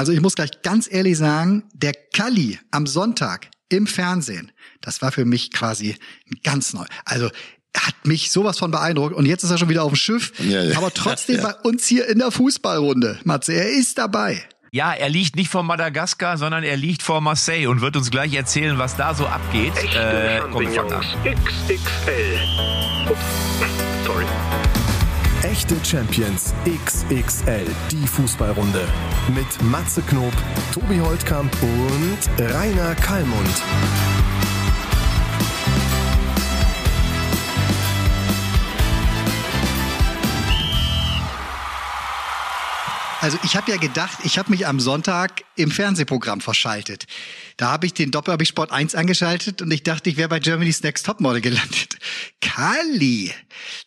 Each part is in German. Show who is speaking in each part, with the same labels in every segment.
Speaker 1: Also ich muss gleich ganz ehrlich sagen, der Kali am Sonntag im Fernsehen, das war für mich quasi ganz neu. Also hat mich sowas von beeindruckt und jetzt ist er schon wieder auf dem Schiff,
Speaker 2: Ja, ja.
Speaker 1: aber trotzdem
Speaker 2: Ja.
Speaker 1: bei uns hier in der Fußballrunde. Matze, er ist dabei.
Speaker 3: Ja, er liegt nicht vor Madagaskar, sondern er liegt vor Marseille und wird uns gleich erzählen, was da so abgeht. Äh, komm, wir fangen an.
Speaker 4: XXL. Ups.
Speaker 5: Echte Champions XXL, die Fußballrunde. Mit Matze Knob, Tobi Holtkamp und Rainer Kallmund.
Speaker 1: Also ich habe ja gedacht, ich habe mich am Sonntag im Fernsehprogramm verschaltet. Da habe ich den Doppel hab ich Sport 1 angeschaltet und ich dachte, ich wäre bei Germany's Next Topmodel gelandet. Kali,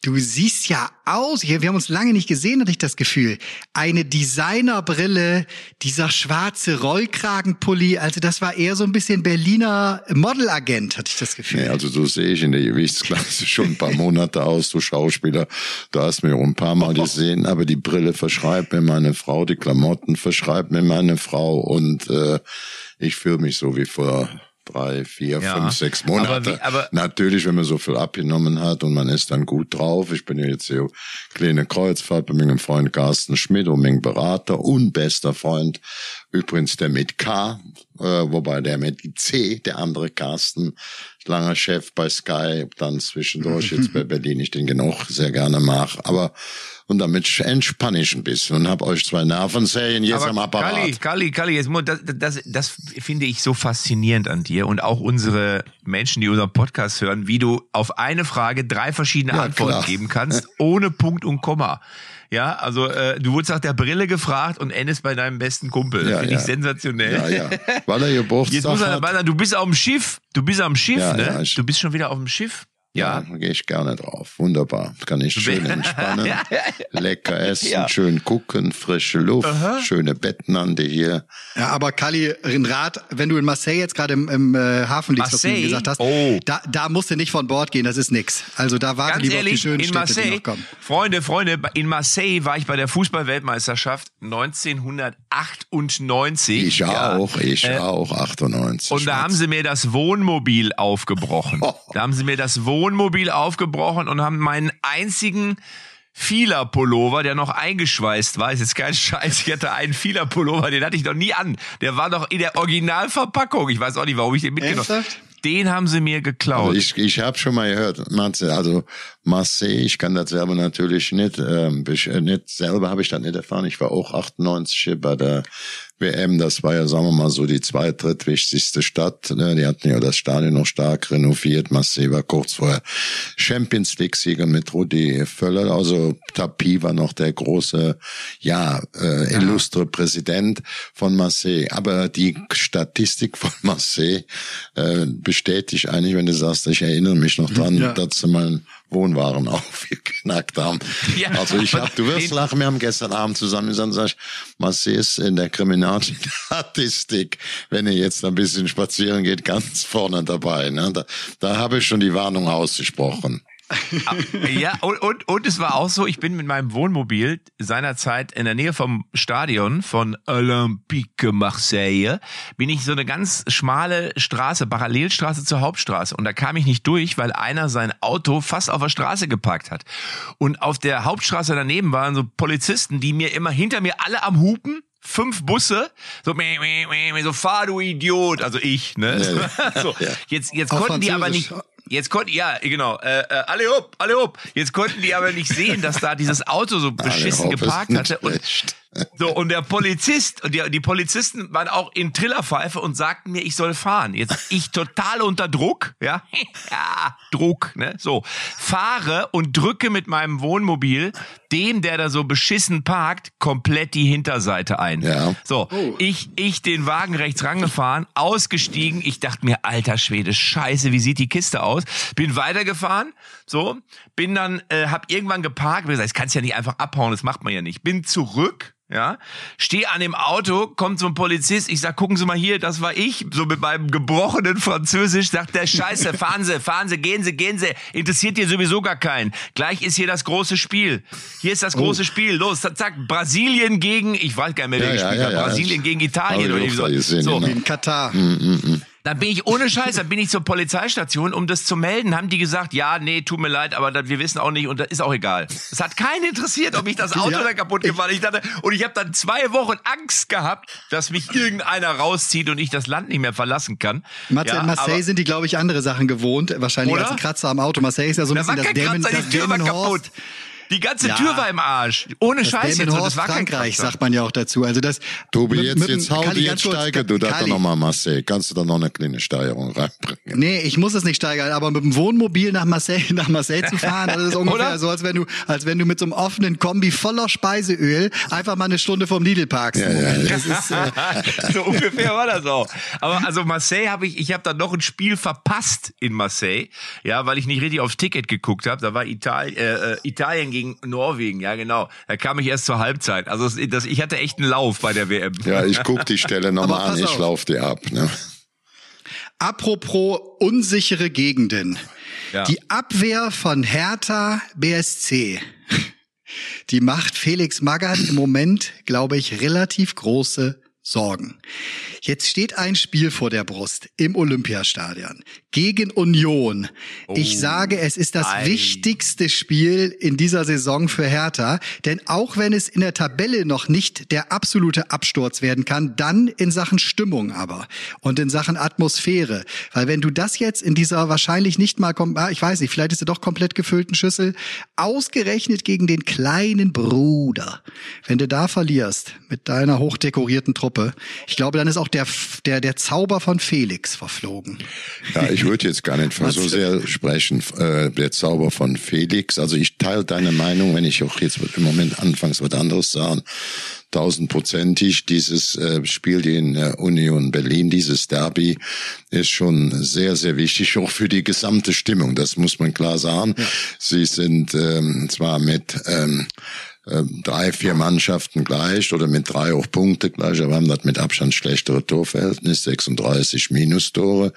Speaker 1: du siehst ja aus. Wir haben uns lange nicht gesehen, hatte ich das Gefühl. Eine Designerbrille, dieser schwarze Rollkragenpulli. Also das war eher so ein bisschen Berliner Modelagent, hatte ich das Gefühl.
Speaker 2: Nee, also so sehe ich in der Gewichtsklasse schon ein paar Monate aus, du Schauspieler. Du hast auch ein paar Mal gesehen, aber die Brille verschreibt mir meine Frau, die Klamotten verschreibt mir meine Frau und äh, ich fühle mich so wie vor drei, vier,
Speaker 3: Ja.
Speaker 2: fünf, sechs
Speaker 3: Aber
Speaker 2: Monate.
Speaker 3: wie- aber-
Speaker 2: Natürlich, wenn man so viel abgenommen hat und man ist dann gut drauf. Ich bin ja jetzt hier kleine Kreuzfahrt bei meinem Freund Carsten Schmidt und meinem Berater und bester Freund, übrigens der mit K, äh, wobei der mit C, der andere Carsten, langer Chef bei Sky, dann zwischendurch jetzt bei Berlin, ich den genug sehr gerne mag. Aber und damit entspanne ich ein bisschen und habe euch zwei Nervenserien jetzt am Apparat.
Speaker 3: Kali, Kali, Kali, jetzt, mu- das, das, das finde ich so faszinierend an dir und auch unsere Menschen, die unseren Podcast hören, wie du auf eine Frage drei verschiedene
Speaker 2: Ja,
Speaker 3: Antworten
Speaker 2: klar.
Speaker 3: geben kannst, ohne Punkt und Komma. Ja, also äh, du wurdest nach der Brille gefragt und endest bei deinem besten Kumpel.
Speaker 2: Ja,
Speaker 3: finde ich
Speaker 2: ja.
Speaker 3: sensationell.
Speaker 2: Ja, ja. Weil er Geburtstag
Speaker 3: Jetzt muss er
Speaker 2: hat.
Speaker 3: dabei sein, du bist auf dem Schiff. Du bist am Schiff,
Speaker 2: Ja,
Speaker 3: ne?
Speaker 2: ich-
Speaker 3: du bist schon wieder auf dem Schiff.
Speaker 2: Ja,
Speaker 3: Ja.
Speaker 2: da gehe ich gerne drauf. Wunderbar. Kann ich schön entspannen. Lecker essen,
Speaker 3: Ja.
Speaker 2: schön gucken, frische Luft, schöne Betten an die hier.
Speaker 1: Ja, aber Kali, ein Rat, wenn du in Marseille jetzt gerade im, im äh, Hafen liegst, was du
Speaker 3: Marseille?
Speaker 1: gesagt hast,
Speaker 3: Oh.
Speaker 1: da, da musst du nicht von Bord gehen, das ist nix. Also da warte
Speaker 3: Ganz
Speaker 1: lieber auf die
Speaker 3: ehrlich,
Speaker 1: schönen
Speaker 3: in
Speaker 1: Städte, die
Speaker 3: Marseille,
Speaker 1: noch kommen.
Speaker 3: Freunde, Freunde, in Marseille war ich bei der Fußballweltmeisterschaft 1998.
Speaker 2: Ich
Speaker 3: Ja.
Speaker 2: auch, ich
Speaker 3: Äh,
Speaker 2: auch, 98.
Speaker 3: Und da haben sie mir das Wohnmobil aufgebrochen. Da haben sie mir das Wohnmobil aufgebrochen und haben meinen einzigen Fila-Pullover, der noch eingeschweißt war, ist jetzt kein Scheiß, ich hatte einen Fila-Pullover, den hatte ich noch nie an. Der war noch in der Originalverpackung. Ich weiß auch nicht, warum ich den mitgenommen habe. Den haben sie mir geklaut.
Speaker 2: Also ich ich habe schon mal gehört, Matze, also Marseille, ich kann das selber natürlich nicht, ähm, äh, nicht selber habe ich das nicht erfahren. Ich war auch 98 hier bei der WM, das war ja, sagen wir mal so, die zweit, drittwichtigste Stadt. Ne? Die hatten ja das Stadion noch stark renoviert. Marseille war kurz vorher Champions League-Sieger mit Rudi Völler. Also Tapi war noch der große, ja, äh, illustre Präsident von Marseille. Aber die Statistik von Marseille äh, bestätigt eigentlich, wenn du sagst, ich erinnere mich noch dran,
Speaker 1: Ja.
Speaker 2: dass sie meinen Wohnwaren aufgeknackt haben.
Speaker 3: Ja.
Speaker 2: Also ich habe, du wirst lachen, wir haben gestern Abend zusammen gesagt, sag ich, Marseille ist in der Kriminalstatistik, wenn ihr jetzt ein bisschen spazieren geht, ganz vorne dabei. Ne? Da, da habe ich schon die Warnung ausgesprochen.
Speaker 3: Ja, und, und, und es war auch so, ich bin mit meinem Wohnmobil seinerzeit in der Nähe vom Stadion von Olympique Marseille, bin ich so eine ganz schmale Straße, Parallelstraße zur Hauptstraße. Und da kam ich nicht durch, weil einer sein Auto fast auf der Straße geparkt hat. Und auf der Hauptstraße daneben waren so Polizisten, die mir immer hinter mir alle am Hupen, fünf Busse, so, meh, meh, meh, so fahr du Idiot, also ich, ne? so, jetzt, jetzt
Speaker 1: Auf
Speaker 3: konnten die aber nicht. Jetzt konnten, ja, genau, äh, äh, alle hopp, alle hopp. Jetzt konnten die aber nicht sehen, dass da dieses Auto so beschissen geparkt hatte. Und,
Speaker 2: schlecht.
Speaker 3: So, und der Polizist, und die, die Polizisten waren auch in Trillerpfeife und sagten mir, ich soll fahren. Jetzt ich total unter Druck, ja, ja, Druck, ne, so, fahre und drücke mit meinem Wohnmobil dem, der da so beschissen parkt, komplett die Hinterseite ein.
Speaker 2: Ja.
Speaker 3: So, ich, ich den Wagen rechts rangefahren, ausgestiegen. Ich dachte mir, alter Schwede, scheiße, wie sieht die Kiste aus? Bin weitergefahren, so, bin dann, äh, hab irgendwann geparkt, hab gesagt, das kannst ja nicht einfach abhauen, das macht man ja nicht. Bin zurück, ja, stehe an dem Auto, kommt so ein Polizist, ich sag, gucken Sie mal hier, das war ich, so mit meinem gebrochenen Französisch, sagt der Scheiße, fahren Sie, fahren Sie, gehen Sie, gehen Sie, interessiert hier sowieso gar keinen. Gleich ist hier das große Spiel. Hier ist das große oh. Spiel. Los, zack, Brasilien gegen, ich weiß gar nicht mehr, wer ja, gespielt ja, ja, hat, Brasilien gegen Italien oder so.
Speaker 1: so. In Katar. Mm, mm, mm.
Speaker 3: Dann bin ich ohne Scheiß, dann bin ich zur Polizeistation, um das zu melden. Haben die gesagt, ja, nee, tut mir leid, aber das, wir wissen auch nicht und das ist auch egal. Es hat keinen interessiert, ob ich das Auto ja, da kaputt gefahren. Ich dachte, und ich habe dann zwei Wochen Angst gehabt, dass mich irgendeiner rauszieht und ich das Land nicht mehr verlassen kann.
Speaker 1: Matze, ja, in Marseille sind die, glaube ich, andere Sachen gewohnt. Wahrscheinlich oder? als ein Kratzer am Auto. Marseille ist ja so ein da bisschen das Dämon, das Dämonenhorst.
Speaker 3: Die ganze ja. Tür war im Arsch. Ohne Scheiß jetzt.
Speaker 1: Das war Frankreich, sagt man ja auch dazu. Also das.
Speaker 2: Tobi, jetzt, mit, jetzt hau die jetzt steigern. Du darfst doch nochmal Marseille. Kannst du da noch eine kleine Steigerung reinbringen?
Speaker 1: Nee, ich muss es nicht steigern, aber mit dem Wohnmobil nach Marseille, nach Marseille zu fahren, das ist ungefähr so, als wenn du, als wenn du mit so einem offenen Kombi voller Speiseöl einfach mal eine Stunde vom Lidl parkst. Ja, ja, ist,
Speaker 3: äh so ungefähr war das auch. Aber also Marseille habe ich, ich habe da noch ein Spiel verpasst in Marseille, ja, weil ich nicht richtig aufs Ticket geguckt habe. Da war Italien, äh, äh, Italien gegen Norwegen ja genau. Da kam ich erst zur Halbzeit. Also das, ich hatte echt einen Lauf bei der WM.
Speaker 2: Ja, ich guck die Stelle nochmal an, ich lauf die ab. Ne?
Speaker 1: Apropos unsichere Gegenden. Ja. Die Abwehr von Hertha BSC, die macht Felix Magath im Moment, glaube ich, relativ große Sorgen. Jetzt steht ein Spiel vor der Brust im Olympiastadion gegen Union. Oh, ich sage, es ist das ei. wichtigste Spiel in dieser Saison für Hertha, denn auch wenn es in der Tabelle noch nicht der absolute Absturz werden kann, dann in Sachen Stimmung aber und in Sachen Atmosphäre, weil wenn du das jetzt in dieser wahrscheinlich nicht mal, ah, ich weiß nicht, vielleicht ist sie doch komplett gefüllten Schüssel, ausgerechnet gegen den kleinen Bruder, wenn du da verlierst mit deiner hochdekorierten Truppe, ich glaube, dann ist auch der, der, der Zauber von Felix verflogen.
Speaker 2: Ja, ich würde jetzt gar nicht so sehr sprechen, äh, der Zauber von Felix. Also ich teile deine Meinung, wenn ich auch jetzt im Moment anfangs was anderes sagen, tausendprozentig. Dieses äh, Spiel in äh, Union Berlin, dieses Derby, ist schon sehr, sehr wichtig, auch für die gesamte Stimmung. Das muss man klar sagen. Ja. Sie sind ähm, zwar mit ähm, drei, vier Mannschaften gleich oder mit drei auch Punkte gleich, aber haben das mit Abstand schlechtere Torverhältnis, 36 Minustore.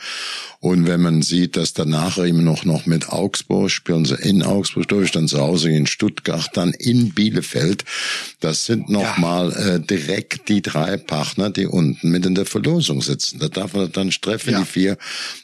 Speaker 2: Und wenn man sieht, dass danach eben noch, noch mit Augsburg spielen sie in Augsburg durch, dann zu Hause in Stuttgart, dann in Bielefeld, das sind nochmal ja. äh, direkt die drei Partner, die unten mit in der Verlosung sitzen. Da darf man dann treffen ja. die vier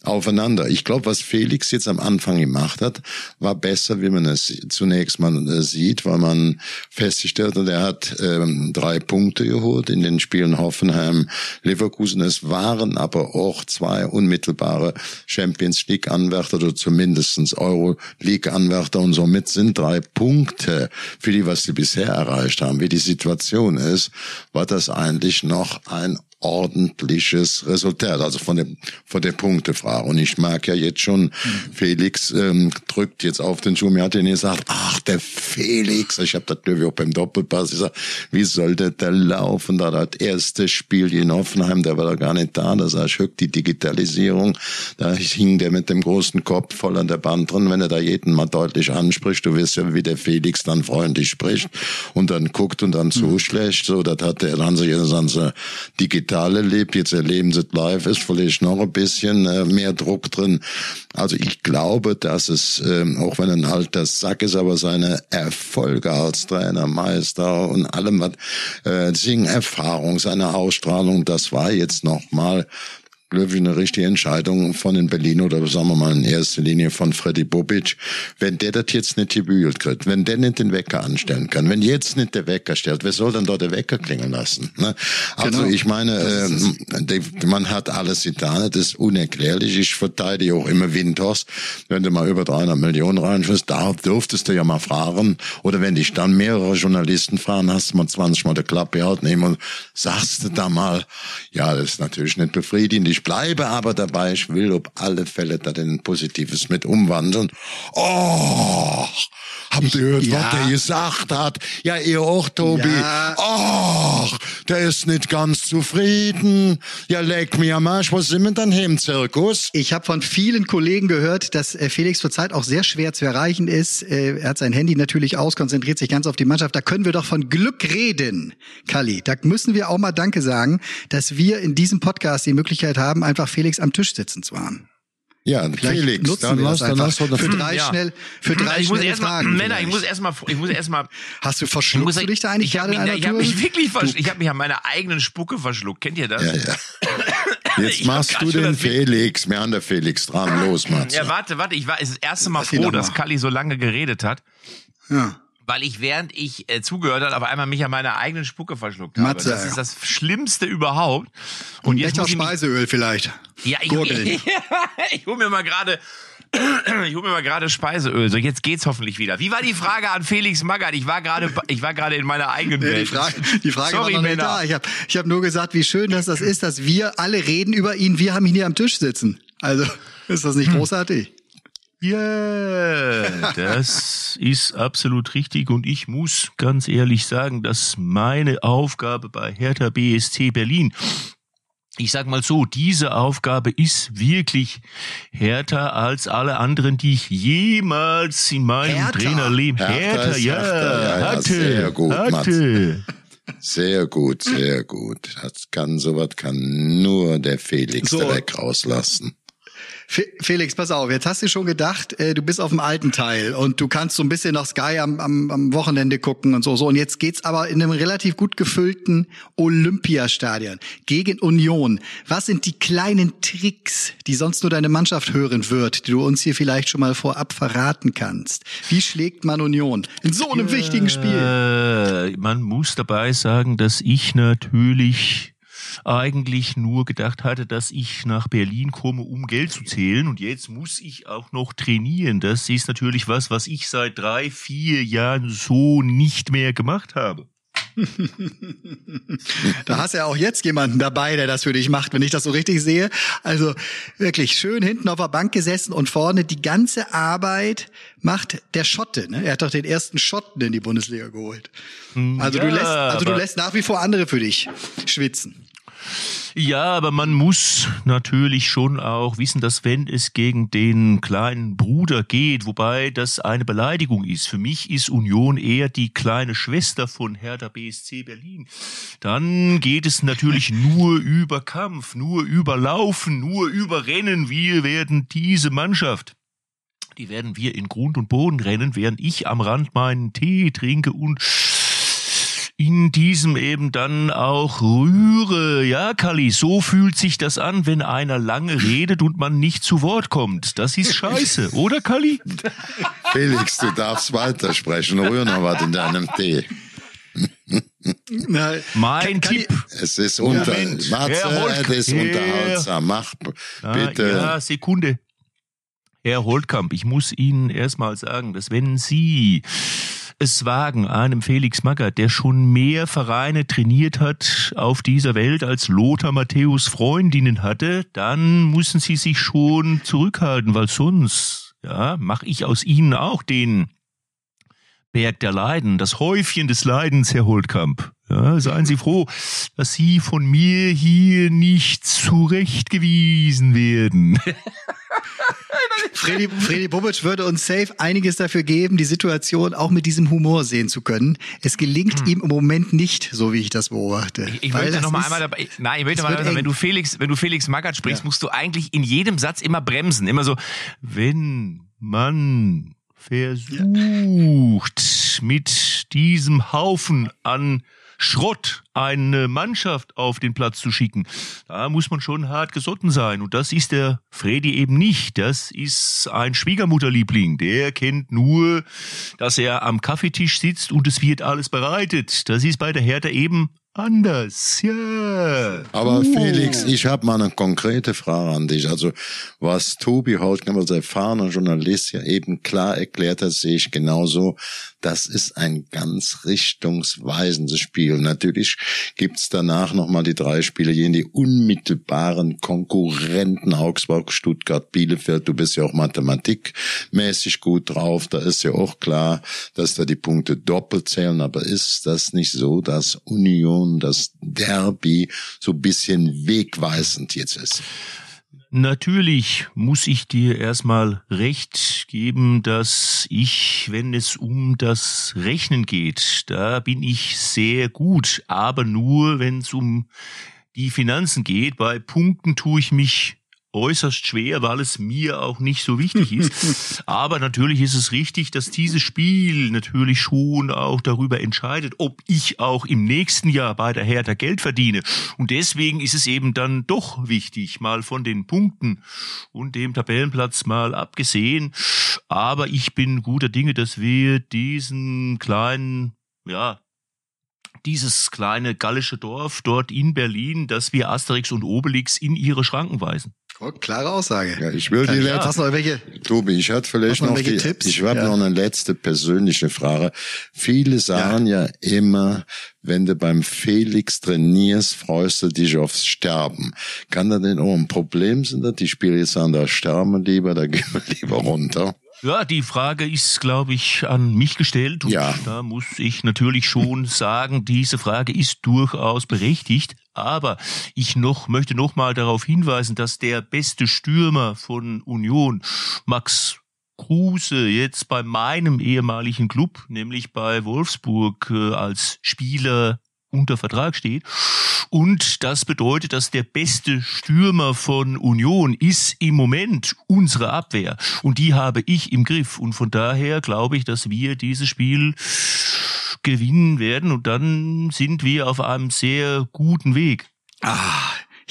Speaker 2: aufeinander. Ich glaube, was Felix jetzt am Anfang gemacht hat, war besser, wie man es zunächst mal äh, sieht, weil man festgestellt hat, er hat ähm, drei Punkte geholt in den Spielen Hoffenheim, Leverkusen. Es waren aber auch zwei unmittelbare Champions League Anwärter oder zumindestens Euro League Anwärter und somit sind drei Punkte für die, was sie bisher erreicht haben, wie die Situation ist, war das eigentlich noch ein ordentliches Resultat, also von dem von der Punktefrage. Und ich mag ja jetzt schon, mhm. Felix ähm, drückt jetzt auf den Schuh. Mir hat er gesagt, ach der Felix, ich habe das natürlich auch beim Doppelpass gesagt, wie soll der da laufen? Da das erste Spiel in Offenheim, der war da gar nicht da. Da sag ich, die Digitalisierung, da hing der mit dem großen Kopf voll an der Band drin. Wenn er da jeden mal deutlich anspricht, du wirst ja, wie der Felix dann freundlich spricht und dann guckt und dann mhm. zuschlägt. So, das hat der dann sich so digital digital erlebt, jetzt erleben sie es live, ist vielleicht noch ein bisschen äh, mehr Druck drin. Also ich glaube, dass es, äh, auch wenn ein alter Sack ist, aber seine Erfolge als Trainer, Meister und allem, was äh, Sing-Erfahrung, seine Ausstrahlung, das war jetzt nochmal glaube ich, eine richtige Entscheidung von in Berlin oder sagen wir mal in erster Linie von Freddy Bobic. Wenn der das jetzt nicht gebügelt kriegt, wenn der nicht den Wecker anstellen kann, wenn jetzt nicht der Wecker stellt, wer soll dann dort der Wecker klingeln lassen? Ne? Also genau. ich meine, äh, man hat alles getan, das ist unerklärlich. Ich verteidige auch immer Winters, wenn du mal über 300 Millionen reinschießt, da dürftest du ja mal fragen. Oder wenn dich dann mehrere Journalisten fragen, hast du mal 20 Mal der Klappe halt nehmen und sagst du da mal, ja, das ist natürlich nicht befriedigend. Ich Ich bleibe aber dabei, ich will auf alle Fälle da den Positives mit umwandeln. Oh, habt ihr gehört,
Speaker 1: ja.
Speaker 2: was der gesagt hat? Ja, ihr auch, Tobi.
Speaker 1: Ja.
Speaker 2: Oh, der ist nicht ganz zufrieden. Ja, leg mir am Arsch, wo sind wir dann hin, Zirkus?
Speaker 1: Ich habe von vielen Kollegen gehört, dass äh, Felix zurzeit auch sehr schwer zu erreichen ist. Äh, Er hat sein Handy natürlich aus, konzentriert sich ganz auf die Mannschaft. Da können wir doch von Glück reden, Kalli. Da müssen wir auch mal Danke sagen, dass wir in diesem Podcast die Möglichkeit haben, einfach Felix am Tisch sitzen zu haben.
Speaker 2: Ja,
Speaker 1: Vielleicht
Speaker 2: Felix,
Speaker 1: nutzen
Speaker 2: dann
Speaker 1: wir
Speaker 2: lass,
Speaker 1: das
Speaker 2: dann lass
Speaker 1: für drei
Speaker 6: Ja.
Speaker 1: schnell, für drei
Speaker 6: ich muss
Speaker 1: schnelle
Speaker 6: erstmal,
Speaker 1: Fragen.
Speaker 6: Männer, ich muss erstmal, ich muss erstmal,
Speaker 1: Hast du
Speaker 6: ich
Speaker 1: verschluckst
Speaker 6: muss,
Speaker 1: du dich da eigentlich
Speaker 6: ich habe
Speaker 1: gerade
Speaker 6: mich,
Speaker 1: in
Speaker 6: ich
Speaker 1: einer
Speaker 6: hab
Speaker 1: Tour?
Speaker 6: mich wirklich verschluckt. Ich habe mich an meiner eigenen Spucke verschluckt. Kennt ihr das?
Speaker 2: Ja, ja. Jetzt
Speaker 6: Ich
Speaker 2: machst du den
Speaker 6: das
Speaker 2: Felix. Wir haben der Felix dran. Los, Matze.
Speaker 6: Ja, warte, warte. Ich war ist das erste Mal
Speaker 1: Lass ihn
Speaker 6: froh,
Speaker 1: mal.
Speaker 6: dass Kalli so lange geredet hat,
Speaker 1: Ja.
Speaker 6: Weil ich während ich äh, zugehört habe, auf einmal mich an meiner eigenen Spucke verschluckt habe.
Speaker 1: Matze.
Speaker 6: Das ist das Schlimmste überhaupt. Und jetzt
Speaker 1: Becher Speiseöl vielleicht.
Speaker 6: ja, ich,
Speaker 1: Gurgeln.
Speaker 6: ich, ich hol mir mal gerade ich hol mir mal gerade Speiseöl. So, jetzt geht's hoffentlich wieder. Wie war die Frage an Felix Magath? Ich war gerade, ich war gerade in meiner eigenen
Speaker 1: Nee,
Speaker 6: Welt.
Speaker 1: die Frage, die Frage
Speaker 6: Sorry,
Speaker 1: war noch
Speaker 6: Männer.
Speaker 1: da. Ich habe ich hab nur gesagt, wie schön dass das ist, dass wir alle reden über ihn. Wir haben ihn hier am Tisch sitzen. Also ist das nicht
Speaker 6: Hm.
Speaker 1: großartig?
Speaker 6: Ja, das ist absolut richtig und ich muss ganz ehrlich sagen, dass meine Aufgabe bei Hertha BSC Berlin ich sag mal so, diese Aufgabe ist wirklich härter als alle anderen, die ich jemals in meinem
Speaker 1: Härter?
Speaker 6: Trainerleben
Speaker 2: Härter
Speaker 6: härter,
Speaker 2: ist
Speaker 6: ja,
Speaker 2: härter, ja, ja,
Speaker 6: hatte,
Speaker 2: sehr gut,
Speaker 6: hatte.
Speaker 2: Sehr gut, sehr gut. Das kann, sowas kann nur der Felix
Speaker 1: So.
Speaker 2: direkt rauslassen.
Speaker 1: Fe- Felix, pass auf, jetzt hast du schon gedacht, äh, du bist auf dem alten Teil und du kannst so ein bisschen noch Sky am, am, am Wochenende gucken und so. so. Und jetzt geht's aber in einem relativ gut gefüllten Olympiastadion gegen Union. Was sind die kleinen Tricks, die sonst nur deine Mannschaft hören wird, die du uns hier vielleicht schon mal vorab verraten kannst? Wie schlägt man Union in so einem wichtigen Spiel?
Speaker 6: Äh, man muss dabei sagen, dass ich natürlich eigentlich nur gedacht hatte, dass ich nach Berlin komme, um Geld zu zählen. Und jetzt muss ich auch noch trainieren. Das ist natürlich was, was ich seit drei, vier Jahren so nicht mehr gemacht habe.
Speaker 1: Da hast du ja auch jetzt jemanden dabei, der das für dich macht, wenn ich das so richtig sehe. Also wirklich schön hinten auf der Bank gesessen und vorne die ganze Arbeit macht der Schotte. Ne? Er hat doch den ersten Schotten in die Bundesliga geholt. Also du
Speaker 6: Ja,
Speaker 1: lässt, also du lässt nach wie vor andere für dich schwitzen.
Speaker 6: Ja, aber man muss natürlich schon auch wissen, dass wenn es gegen den kleinen Bruder geht, wobei das eine Beleidigung ist. Für mich ist Union eher die kleine Schwester von Hertha BSC Berlin. Dann geht es natürlich nur über Kampf, nur über Laufen, nur über Rennen. Wir werden diese Mannschaft die werden wir in Grund und Boden rennen, während ich am Rand meinen Tee trinke und in diesem eben dann auch rühre. Ja, Kali, so fühlt sich das an, wenn einer lange redet und man nicht zu Wort kommt. Das ist scheiße, oder Kali?
Speaker 2: Felix, du darfst weitersprechen. Rühr noch was in deinem Tee.
Speaker 1: Na,
Speaker 6: Mein
Speaker 1: kann
Speaker 6: Tipp.
Speaker 2: Es ist unter, Matze, es ist unterhaltsam. Mach
Speaker 6: Ah,
Speaker 2: bitte.
Speaker 6: Ja, Sekunde. Herr Holtkamp, ich muss Ihnen erstmal sagen, dass wenn Sie es wagen, einem Felix Magath, der schon mehr Vereine trainiert hat auf dieser Welt als Lothar Matthäus Freundinnen hatte, dann müssen Sie sich schon zurückhalten, weil sonst, ja, mache ich aus Ihnen auch den Berg der Leiden, das Häufchen des Leidens, Herr Holtkamp. Ja, seien Sie froh, dass Sie von mir hier nicht zurechtgewiesen werden.
Speaker 1: Freddy, Freddy Bobic würde uns safe einiges dafür geben, die Situation auch mit diesem Humor sehen zu können. Es gelingt ihm im Moment nicht, so wie ich das beobachte.
Speaker 6: Hm. Ich
Speaker 1: Weil
Speaker 6: möchte
Speaker 1: das
Speaker 6: noch mal
Speaker 1: ist-
Speaker 6: einmal dabei, nein, ich möchte
Speaker 1: es
Speaker 6: noch mal
Speaker 1: wird
Speaker 6: sagen, wenn du Felix, wenn du Felix Magath sprichst,
Speaker 1: Ja.
Speaker 6: musst du eigentlich in jedem Satz immer bremsen, immer so, wenn man versucht, mit diesem Haufen an Schrott eine Mannschaft auf den Platz zu schicken, da muss man schon hart gesotten sein. Und das ist der Freddy eben nicht. Das ist ein Schwiegermutterliebling. Der kennt nur, dass er am Kaffeetisch sitzt und es wird alles bereitet. Das ist bei der Hertha eben anders. Ja.
Speaker 2: Aber Felix, ich habe mal eine konkrete Frage an dich. Also was Tobi Holtkamp als erfahrener Journalist ja eben klar erklärt hat, sehe ich genauso, das ist ein ganz richtungsweisendes Spiel. Natürlich gibt's danach nochmal die drei Spiele gegen die unmittelbaren Konkurrenten Augsburg, Stuttgart, Bielefeld. Du bist ja auch mathematikmäßig gut drauf. Da ist ja auch klar, dass da die Punkte doppelt zählen. Aber ist das nicht so, dass Union, das Derby so bisschen wegweisend jetzt ist?
Speaker 6: Natürlich muss ich dir erstmal recht geben, dass ich, wenn es um das Rechnen geht, da bin ich sehr gut, aber nur, wenn es um die Finanzen geht. Bei Punkten tue ich mich äußerst schwer, weil es mir auch nicht so wichtig ist. Aber natürlich ist es richtig, dass dieses Spiel natürlich schon auch darüber entscheidet, ob ich auch im nächsten Jahr bei der Hertha Geld verdiene. Und deswegen ist es eben dann doch wichtig, mal von den Punkten und dem Tabellenplatz mal abgesehen. Aber ich bin guter Dinge, dass wir diesen kleinen, ja, dieses kleine gallische Dorf dort in Berlin, dass wir Asterix und Obelix in ihre Schranken weisen.
Speaker 1: Oh, klare Aussage.
Speaker 2: Ja, ich will die
Speaker 1: Ja,
Speaker 2: letzte.
Speaker 1: hast du noch welche?
Speaker 2: Tobi, ich hatte vielleicht
Speaker 1: noch
Speaker 2: noch die,
Speaker 1: Tipps?
Speaker 2: ich habe
Speaker 1: Ja.
Speaker 2: noch eine letzte persönliche Frage. Viele sagen ja. immer, wenn du beim Felix trainierst, freust du dich aufs Sterben. Kann das denn auch ein Problem sein, dass die Spieler jetzt sagen, da sterben wir lieber, da gehen wir lieber runter?
Speaker 6: Ja, die Frage ist, glaube ich, an mich gestellt. Und
Speaker 2: Ja.
Speaker 6: da muss ich natürlich schon sagen, diese Frage ist durchaus berechtigt. Aber ich noch, möchte noch mal darauf hinweisen, dass der beste Stürmer von Union, Max Kruse, jetzt bei meinem ehemaligen Club, nämlich bei Wolfsburg, äh, als Spieler unter Vertrag steht. Und das bedeutet, dass der beste Stürmer von Union ist im Moment unsere Abwehr. Und die habe ich im Griff. Und von daher glaube ich, dass wir dieses Spiel gewinnen werden. Und dann sind wir auf einem sehr guten Weg.
Speaker 1: Ah,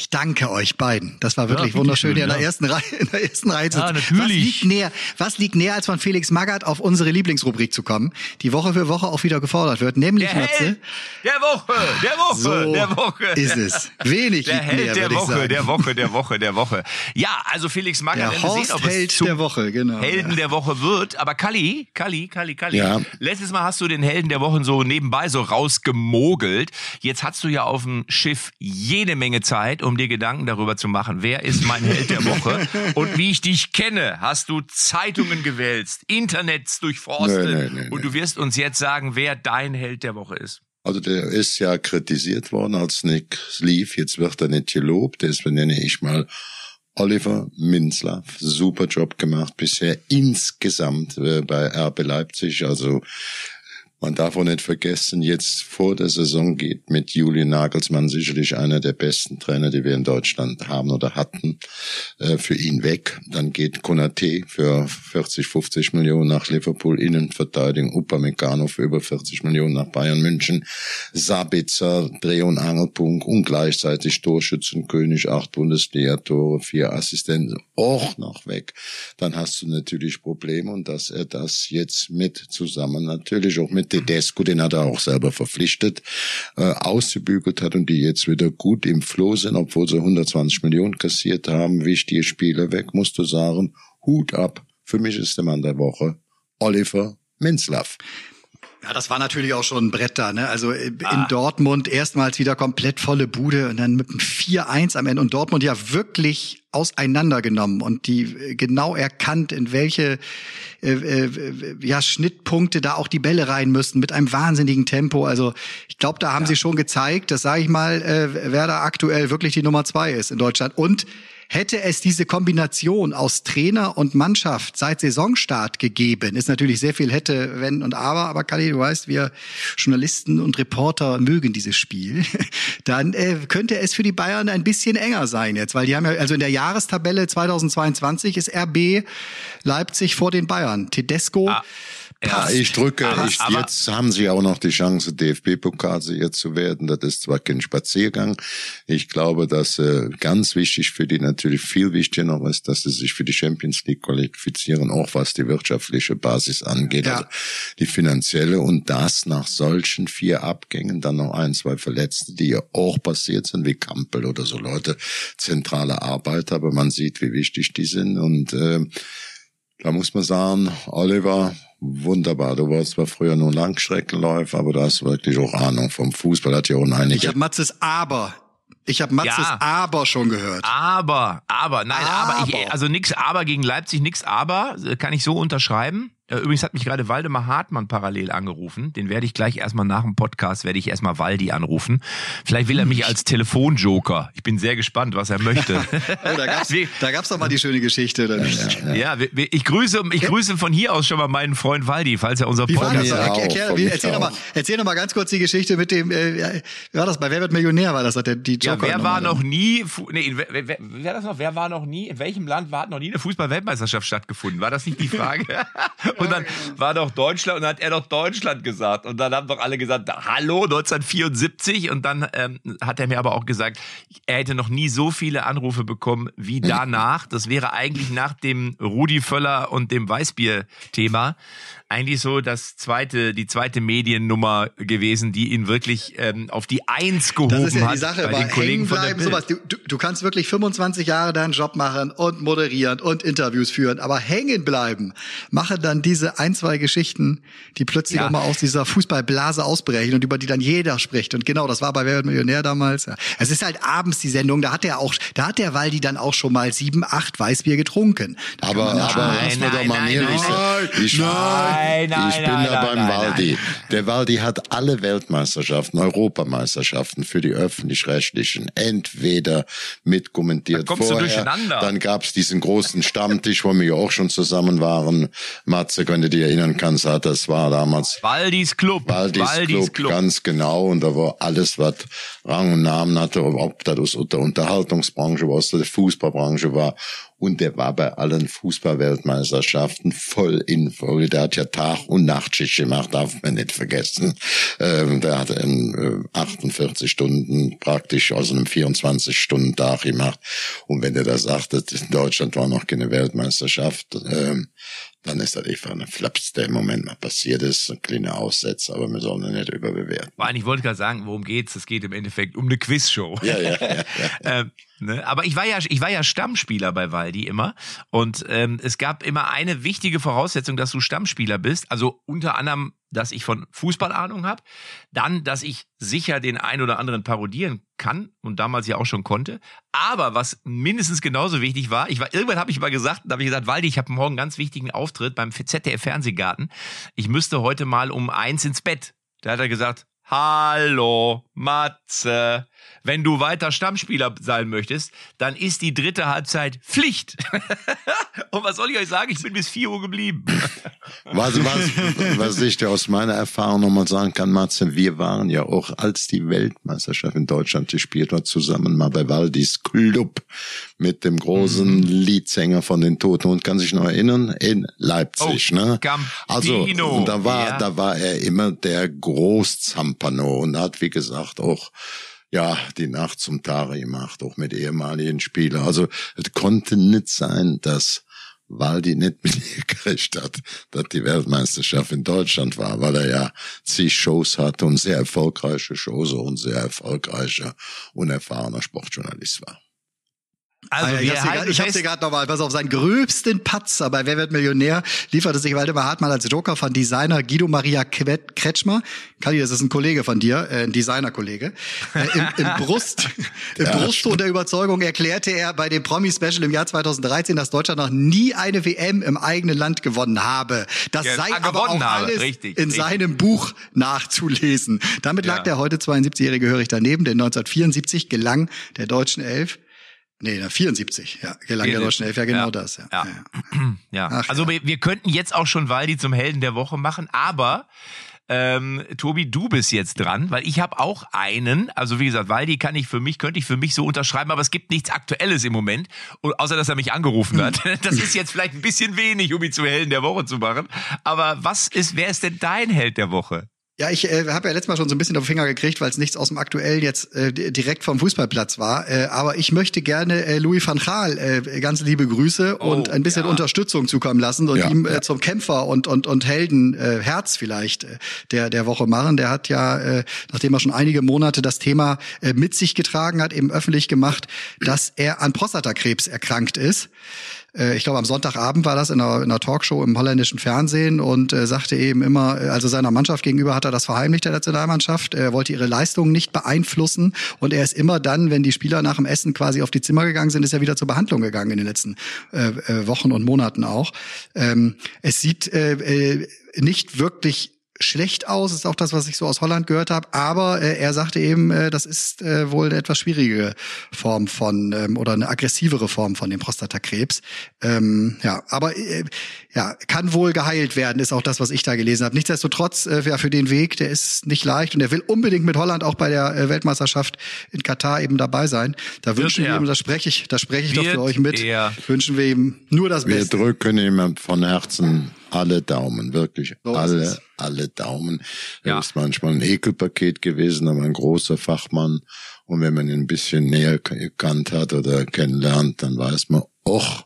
Speaker 1: ich danke euch beiden. Das war wirklich
Speaker 6: bitte
Speaker 1: wunderschön
Speaker 6: schön,
Speaker 1: hier in der
Speaker 6: ja.
Speaker 1: ersten Reihe. In der ersten Reihe zu
Speaker 6: Ja, natürlich.
Speaker 1: Was liegt näher? Was liegt näher, als von Felix Magath auf unsere Lieblingsrubrik zu kommen, die Woche für Woche auch wieder gefordert wird, nämlich
Speaker 6: Der
Speaker 1: Matze.
Speaker 6: Held der Woche, der Woche,
Speaker 1: So
Speaker 6: der Woche.
Speaker 1: ist es. Wenig
Speaker 6: Der
Speaker 1: liegt
Speaker 6: Held
Speaker 1: näher,
Speaker 6: der
Speaker 1: würde ich
Speaker 6: Woche,
Speaker 1: sagen.
Speaker 6: der Woche, der Woche, der Woche. Ja, also Felix Magath,
Speaker 1: Der
Speaker 6: sehen,
Speaker 1: Horst
Speaker 6: ob es
Speaker 1: Held der Woche, genau.
Speaker 6: Helden der Woche wird. Aber Kalli, Kalli, Kalli, Kalli.
Speaker 2: Ja.
Speaker 6: Letztes Mal hast du den Helden der Woche so nebenbei so rausgemogelt. Jetzt hast du ja auf dem Schiff jede Menge Zeit, um dir Gedanken darüber zu machen, wer ist mein Held der Woche. Und wie ich dich kenne, hast du Zeitungen gewälzt, Internets durchforstet.
Speaker 2: Nee, nee, nee,
Speaker 6: und du wirst uns jetzt sagen, wer dein Held der Woche ist.
Speaker 2: Also der ist ja kritisiert worden, als Nick lief. Jetzt wird er nicht gelobt. Deswegen nenne ich mal Oliver Minzlaff. Super Job gemacht bisher insgesamt äh, bei RB Leipzig. Also man darf auch nicht vergessen, jetzt vor der Saison geht mit Julian Nagelsmann sicherlich einer der besten Trainer, die wir in Deutschland haben oder hatten, äh, für ihn weg. Dann geht Konate für 40, 50 Millionen nach Liverpool, Innenverteidigung, Upamecano für über 40 Millionen nach Bayern München, Sabitzer, Dreh- und Angelpunkt und gleichzeitig Torschützenkönig, acht Bundesliga-Tore, vier Assistenten, auch noch weg. Dann hast du natürlich Probleme und dass er das jetzt mit zusammen natürlich auch mit Tedesco, den hat er auch selber verpflichtet, äh, ausgebügelt hat und die jetzt wieder gut im Flow sind, obwohl sie 120 Millionen kassiert haben. Wichtige Spieler weg, musst du sagen. Hut ab. Für mich ist der Mann der Woche Oliver Minzlaff.
Speaker 1: Ja, das war natürlich auch schon ein Brett da, ne? Also äh, in Dortmund erstmals wieder komplett volle Bude und dann mit einem 4-1 am Ende und Dortmund ja wirklich auseinandergenommen und die äh, genau erkannt, in welche äh, äh, ja, Schnittpunkte da auch die Bälle rein müssten mit einem wahnsinnigen Tempo. Also ich glaube, da haben sie schon gezeigt, dass sage ich mal, äh, wer da aktuell wirklich die Nummer zwei ist in Deutschland und Hätte es diese Kombination aus Trainer und Mannschaft seit Saisonstart gegeben, ist natürlich sehr viel hätte, wenn und aber, aber Kali, du weißt, wir Journalisten und Reporter mögen dieses Spiel, dann äh, könnte es für die Bayern ein bisschen enger sein jetzt, weil die haben ja, also in der Jahrestabelle 2022 ist RB Leipzig vor den Bayern. Tedesco
Speaker 6: Ah,
Speaker 2: Ja, ich drücke,
Speaker 6: Aber-
Speaker 2: ich,
Speaker 6: aber-
Speaker 2: jetzt haben sie auch noch die Chance, DFB-Pokalsieger zu werden. Das ist zwar kein Spaziergang. Ich glaube, dass äh, ganz wichtig für die natürlich viel wichtiger noch ist, dass sie sich für die Champions League qualifizieren, auch was die wirtschaftliche Basis angeht,
Speaker 1: Ja.
Speaker 2: also die finanzielle und das nach solchen vier Abgängen, dann noch ein, zwei Verletzte, die ja auch passiert sind, wie Kampel oder so Leute, zentrale Arbeit, aber man sieht, wie wichtig die sind und äh, da muss man sagen, Oliver wunderbar. Du warst zwar früher nur Langstreckenläufer, aber du hast wirklich auch Ahnung vom Fußball. Hat ja auch
Speaker 1: Ich habe Matzes Aber. Ich habe Matzes
Speaker 3: Ja.
Speaker 1: Aber schon gehört.
Speaker 3: Aber, aber, nein, aber, ich,
Speaker 1: Aber.
Speaker 3: also nix aber gegen Leipzig, nix aber, äh, kann ich so unterschreiben. Äh, Übrigens hat mich gerade Waldemar Hartmann parallel angerufen. Den werde ich gleich erstmal nach dem Podcast, werde ich erstmal Waldi anrufen. Vielleicht will er mich als Telefonjoker. Ich bin sehr gespannt, was er möchte.
Speaker 1: Oh, da gab's,
Speaker 3: Wie-
Speaker 1: da gab's doch mal die schöne Geschichte.
Speaker 3: Ja, wir- wir- ich grüße, ich grüße von hier aus schon mal meinen Freund Waldi, falls er unser
Speaker 1: Er-
Speaker 2: auch,
Speaker 1: Erklär, erzähl,
Speaker 2: auch.
Speaker 1: noch mal, erzähl noch mal ganz kurz die Geschichte mit dem, äh, wie war das bei Wer wird Millionär? War das der, die
Speaker 3: Ja,
Speaker 1: Joker?
Speaker 3: wer war noch nie, nee, in, wer, wer, wer das noch, wer war noch nie, in welchem Land war, hat noch nie eine Fußball-Weltmeisterschaft stattgefunden? War das nicht die Frage? und dann war doch Deutschland und dann hat er doch Deutschland gesagt. Und dann haben doch alle gesagt, hallo, 1974. Und dann ähm, hat er mir aber auch gesagt, er hätte noch nie so viele Anrufe bekommen wie danach. Das wäre eigentlich nach dem Rudi Völler und dem Weißbier-Thema eigentlich so das zweite, die zweite Mediennummer gewesen, die ihn wirklich ähm, auf die Eins gehoben
Speaker 1: Das ist ja
Speaker 3: hat
Speaker 1: die Sache,
Speaker 3: bei den Kollegen
Speaker 1: hängen
Speaker 3: von der Bild.
Speaker 1: sowas. Du, du, du kannst wirklich 25 Jahre deinen Job machen und moderieren und Interviews führen, aber hängen bleiben machen dann diese ein, zwei Geschichten, die plötzlich
Speaker 3: Ja.
Speaker 1: auch mal aus dieser Fußballblase ausbrechen und über die dann jeder spricht. Und genau, das war bei Wer wird Millionär damals. Ja. Es ist halt abends die Sendung, da hat er auch, da hat der Waldi dann auch schon mal sieben, acht Weißbier getrunken. Da
Speaker 2: Aber, aber
Speaker 1: schon-
Speaker 3: Nein,
Speaker 2: lass mir doch
Speaker 3: nein,
Speaker 2: mal
Speaker 3: nein,
Speaker 2: ehrlich
Speaker 3: nein,
Speaker 2: sein. Ich,
Speaker 3: Nein, nein,
Speaker 2: ich bin
Speaker 3: nein,
Speaker 2: da beim Waldi. Der Waldi hat alle Weltmeisterschaften, Europameisterschaften für die öffentlich-rechtlichen entweder mitkommentiert
Speaker 3: Da kommst du
Speaker 2: vorher.
Speaker 3: durcheinander.
Speaker 2: Dann gab's diesen großen Stammtisch, wo wir ja auch schon zusammen waren. Matze, wenn du dich erinnern kannst, hat das war damals
Speaker 3: Waldis Club.
Speaker 2: Waldis, Club, ganz genau. Und da war alles, was Rang und Namen hatte, ob das aus der Unterhaltungsbranche war, aus der Fußballbranche war. Und der war bei allen Fußballweltmeisterschaften voll in Folge. Der hat ja Tag- und Nachtschicht gemacht, darf man nicht vergessen. Ähm, der hat in äh, 48 Stunden praktisch aus einem 24-Stunden-Tag gemacht. Und wenn der da sagte, in Deutschland war noch keine Weltmeisterschaft, ähm, dann ist das einfach ein Flaps, der im Moment mal passiert ist, ein kleiner Aussetzer, aber wir sollen ihn nicht überbewerten.
Speaker 3: Vor allem, ich wollte gerade sagen, worum geht's? Es geht im Endeffekt um eine Quizshow.
Speaker 2: Ja, ja, ja, ja.
Speaker 3: ähm, ne? Aber ich war ja, ich war ja Stammspieler bei Waldi immer. Und ähm, es gab immer eine wichtige Voraussetzung, dass du Stammspieler bist. Also unter anderem, dass ich von Fußball Ahnung habe. Dann, dass ich sicher den ein oder anderen parodieren kann und damals ja auch schon konnte. Aber was mindestens genauso wichtig war, ich war irgendwann habe ich mal gesagt, da habe ich gesagt, Waldi, ich habe morgen einen ganz wichtigen Auftritt beim ZDF Fernsehgarten. Ich müsste heute mal um eins ins Bett. Da hat er gesagt, Hallo, Matze. Wenn du weiter Stammspieler sein möchtest, dann ist die dritte Halbzeit Pflicht. Und was soll ich euch sagen? Ich bin bis 4 Uhr geblieben.
Speaker 2: Was, was, was ich dir aus meiner Erfahrung nochmal sagen kann, Matze, wir waren ja auch, als die Weltmeisterschaft in Deutschland gespielt hat, zusammen mal bei Waldis Club mit dem großen Leadsänger von den Toten und kann sich noch erinnern, in Leipzig,
Speaker 3: Oh,
Speaker 2: ne? Also, und da war,
Speaker 3: Ja.
Speaker 2: da war er immer der Großzampano und hat, wie gesagt, auch ja, die Nacht zum Tage gemacht, auch mit ehemaligen Spielern. Also es konnte nicht sein, dass Waldi nicht mitgekriegt hat, dass die Weltmeisterschaft in Deutschland war, weil er ja zig Shows hatte und sehr erfolgreiche Shows und sehr erfolgreicher, unerfahrener Sportjournalist war.
Speaker 3: Also,
Speaker 1: ich hab's dir grad- ich hab's
Speaker 3: fest-
Speaker 1: dir gerade nochmal, pass auf, seinen gröbsten Patzer bei Wer wird Millionär lieferte sich Waldemar Hartmann als Joker von Designer Guido Maria Kretschmer. Kali, das ist ein Kollege von dir, äh, ein Designerkollege. Äh, Im, im Brust, im Brustton der Überzeugung erklärte er bei dem Promi-Special im Jahr 2013, dass Deutschland noch nie eine WM im eigenen Land gewonnen habe. Das
Speaker 3: Ja,
Speaker 1: sei
Speaker 3: ah,
Speaker 1: aber auch alles
Speaker 3: richtig,
Speaker 1: in
Speaker 3: richtig.
Speaker 1: seinem Buch nachzulesen. Damit lag
Speaker 3: Ja.
Speaker 1: der heute 72-Jährige gehörig daneben, denn 1974 gelang der deutschen Elf Nee, na, 74, ja, gelang der
Speaker 3: 74,
Speaker 1: deutschen Elf, ja genau
Speaker 3: ja.
Speaker 1: das. Ja.
Speaker 3: Ja.
Speaker 1: Ja.
Speaker 3: Ja,
Speaker 1: Ach,
Speaker 3: also. Wir, wir könnten jetzt auch schon Waldi zum Helden der Woche machen, aber ähm, Tobi, du bist jetzt dran, weil ich habe auch einen. Also wie gesagt, Waldi kann ich für mich, könnte ich für mich so unterschreiben, aber es gibt nichts Aktuelles im Moment, außer dass er mich angerufen hat. Das ist jetzt vielleicht ein bisschen wenig, um ihn zum Helden der Woche zu machen. Aber was ist, wer ist denn dein Held der Woche?
Speaker 1: Ja, ich äh, habe ja letztes Mal schon so ein bisschen auf den Finger gekriegt, weil es nichts aus dem Aktuellen jetzt äh, di- direkt vom Fußballplatz war. Äh, aber ich möchte gerne äh, Louis van Gaal äh, ganz liebe Grüße
Speaker 3: Oh,
Speaker 1: und ein bisschen
Speaker 3: ja.
Speaker 1: Unterstützung zukommen lassen und
Speaker 2: Ja,
Speaker 1: ihm äh,
Speaker 2: ja.
Speaker 1: zum Kämpfer und und und Helden äh, Herz vielleicht äh, der der Woche machen. Der hat ja, äh, nachdem er schon einige Monate das Thema äh, mit sich getragen hat, eben öffentlich gemacht, dass er an Prostatakrebs erkrankt ist. Äh, ich glaube am Sonntagabend war das in einer, in einer Talkshow im holländischen Fernsehen und äh, sagte eben immer, also seiner Mannschaft gegenüber hat er das verheimlicht, der Nationalmannschaft. Er wollte ihre Leistungen nicht beeinflussen und er ist immer dann, wenn die Spieler nach dem Essen quasi auf die Zimmer gegangen sind, ist er wieder zur Behandlung gegangen in den letzten äh, äh Wochen und Monaten auch. Ähm, es sieht äh, äh, nicht wirklich schlecht aus, ist auch das, was ich so aus Holland gehört habe. Aber äh, er sagte eben, äh, das ist äh, wohl eine etwas schwierige Form von ähm, oder eine aggressivere Form von dem Prostatakrebs. Ähm, ja, aber äh, ja, kann wohl geheilt werden, ist auch das, was ich da gelesen habe. Nichtsdestotrotz, äh, ja, für den Weg, der ist nicht leicht und er will unbedingt mit Holland auch bei der äh, Weltmeisterschaft in Katar eben dabei sein. Da Wird wünschen wir ihm, da spreche ich, da spreche ich doch für euch mit, er. wünschen wir ihm nur das
Speaker 2: wir
Speaker 1: Beste.
Speaker 2: Wir drücken ihm von Herzen alle Daumen, wirklich so alle, alle Daumen. Ja. Er ist manchmal ein Ekelpaket gewesen, aber ein großer Fachmann. Und wenn man ihn ein bisschen näher gekannt hat oder kennenlernt, dann weiß man, och,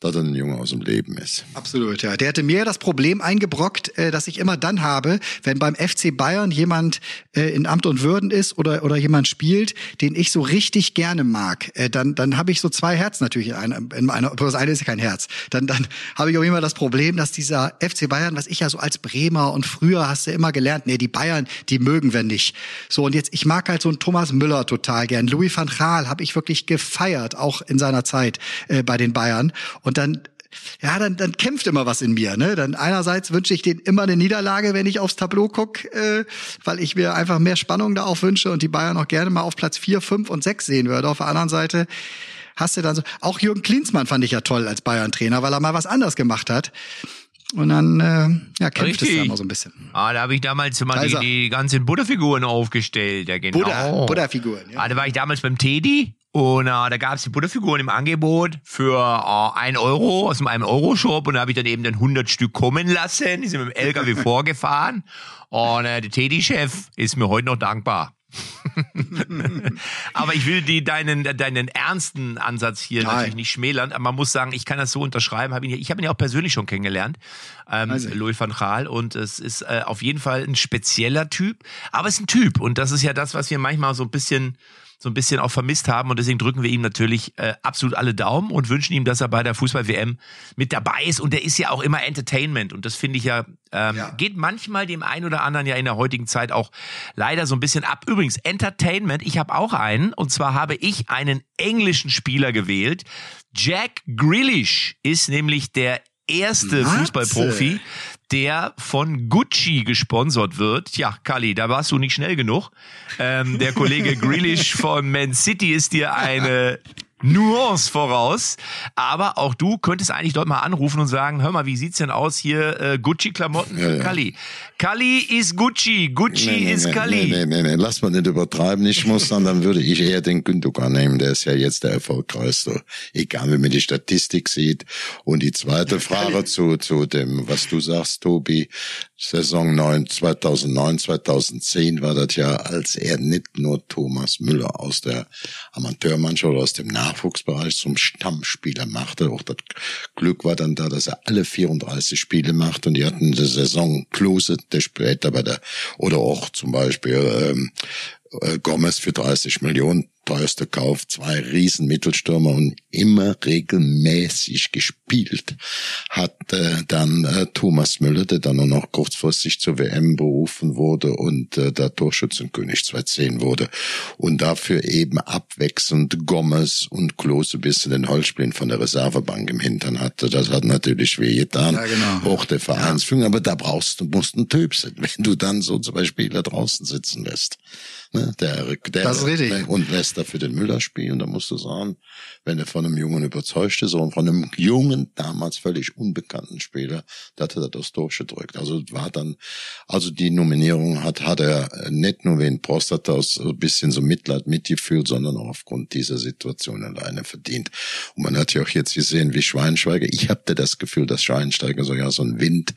Speaker 2: dass er ein Junge aus dem Leben ist.
Speaker 1: Absolut, ja. Der hatte mir das Problem eingebrockt, äh, dass ich immer dann habe, wenn beim FC Bayern jemand äh, in Amt und Würden ist oder, oder jemand spielt, den ich so richtig gerne mag, äh, dann, dann habe ich so zwei Herzen natürlich in einer, in einer das eine ist ja kein Herz. Dann, dann habe ich auch immer das Problem, dass dieser FC Bayern, was ich ja so als Bremer und früher hast du immer gelernt, nee, die Bayern, die mögen wir nicht. So, und jetzt, ich mag halt so einen Thomas Müller total gern. Louis van Gaal habe ich wirklich gefeiert, auch in seiner Zeit äh, bei den Bayern. Und dann ja, dann, dann kämpft immer was in mir. Ne? Dann einerseits wünsche ich denen immer eine Niederlage, wenn ich aufs Tableau guck, äh, weil ich mir einfach mehr Spannung da auch wünsche und die Bayern auch gerne mal auf Platz vier, fünf und sechs sehen würde. Auf der anderen Seite hast du dann so, auch Jürgen Klinsmann fand ich ja toll als Bayern-Trainer, weil er mal was anderes gemacht hat. Und dann äh, ja, kämpft Richtig. es dann mal so ein bisschen.
Speaker 3: Ah, da habe ich damals mal die, die ganzen Buddha-Figuren aufgestellt. Ja, genau.
Speaker 1: Buddha, Buddha-Figuren,
Speaker 3: ja. Ah, da war ich damals beim Teddy und äh, da gab es die Butterfiguren im Angebot für äh, ein Euro aus einem Euro-Shop und da habe ich dann eben dann 100 Stück kommen lassen. Die sind mit dem LKW vorgefahren und äh, der Teddy-Chef ist mir heute noch dankbar. aber ich will die deinen deinen ernsten Ansatz hier Nein. natürlich nicht schmälern. Aber man muss sagen, ich kann das so unterschreiben. Hab ihn, ich habe ihn ja auch persönlich schon kennengelernt, ähm, also. Louis van Gaal, und es ist äh, auf jeden Fall ein spezieller Typ. Aber es ist ein Typ und das ist ja das, was wir manchmal so ein bisschen so ein bisschen auch vermisst haben. Und deswegen drücken wir ihm natürlich äh, absolut alle Daumen und wünschen ihm, dass er bei der Fußball-WM mit dabei ist. Und der ist ja auch immer Entertainment. Und das finde ich ja, ähm, ja, geht manchmal dem einen oder anderen ja in der heutigen Zeit auch leider so ein bisschen ab. Übrigens, Entertainment, ich habe auch einen. Und zwar habe ich einen englischen Spieler gewählt. Jack Grealish ist nämlich der erste Matze. Fußballprofi, der von Gucci gesponsert wird. Tja, Kali, da warst du nicht schnell genug. Ähm, der Kollege Grealish von Man City ist dir eine Nuance voraus. Aber auch du könntest eigentlich dort mal anrufen und sagen, hör mal, wie sieht's denn aus hier, äh, Gucci-Klamotten ja, ja. Kali? Kali ist Gucci, Gucci nee, nee, ist nee, Kali.
Speaker 2: Nee, nee, nee, lass mal nicht übertreiben. Ich muss dann, dann würde ich eher den Gündogan nehmen. Der ist ja jetzt der erfolgreichste. Egal, wie man die Statistik sieht. Und die zweite Frage zu, zu dem, was du sagst, Tobi. Saison 9, 2009, 2010 war das ja, als er nicht nur Thomas Müller aus der Amateurmannschaft oder aus dem Nachwuchsbereich zum Stammspieler machte. Auch das Glück war dann da, dass er alle 34 Spiele macht und die hatten eine Saison Klose, der später bei der, oder auch zum Beispiel ähm, äh, Gomez für 30 Millionen teuerster Kauf, zwei riesen Mittelstürmer und immer regelmäßig gespielt hat äh, dann äh, Thomas Müller, der dann nur noch kurzfristig zur WM berufen wurde und äh, der Torschützenkönig 2010 wurde und dafür eben abwechselnd Gomez und Klose bis zu den Holzspielen von der Reservebank im Hintern hatte. Das hat natürlich wehgetan, ja, genau. auch der Vereinsführung, aber da brauchst du, musst ein Typ sein, wenn du dann so zwei Spieler draußen sitzen lässt. Ne? Der, der, das ist richtig. Und lässt dafür den Müller spielen. Da musst du sagen, wenn er von einem Jungen überzeugt ist und von einem jungen, damals völlig unbekannten Spieler, da er das durchgedrückt. Also war dann, also die Nominierung hat, hat er nicht nur wegen Prostata aus ein bisschen so Mitleid mitgefühlt, sondern auch aufgrund dieser Situation alleine verdient. Und man hat ja auch jetzt gesehen, wie Schweinsteiger, ich hatte das Gefühl, dass Schweinsteiger so ja so einen Wind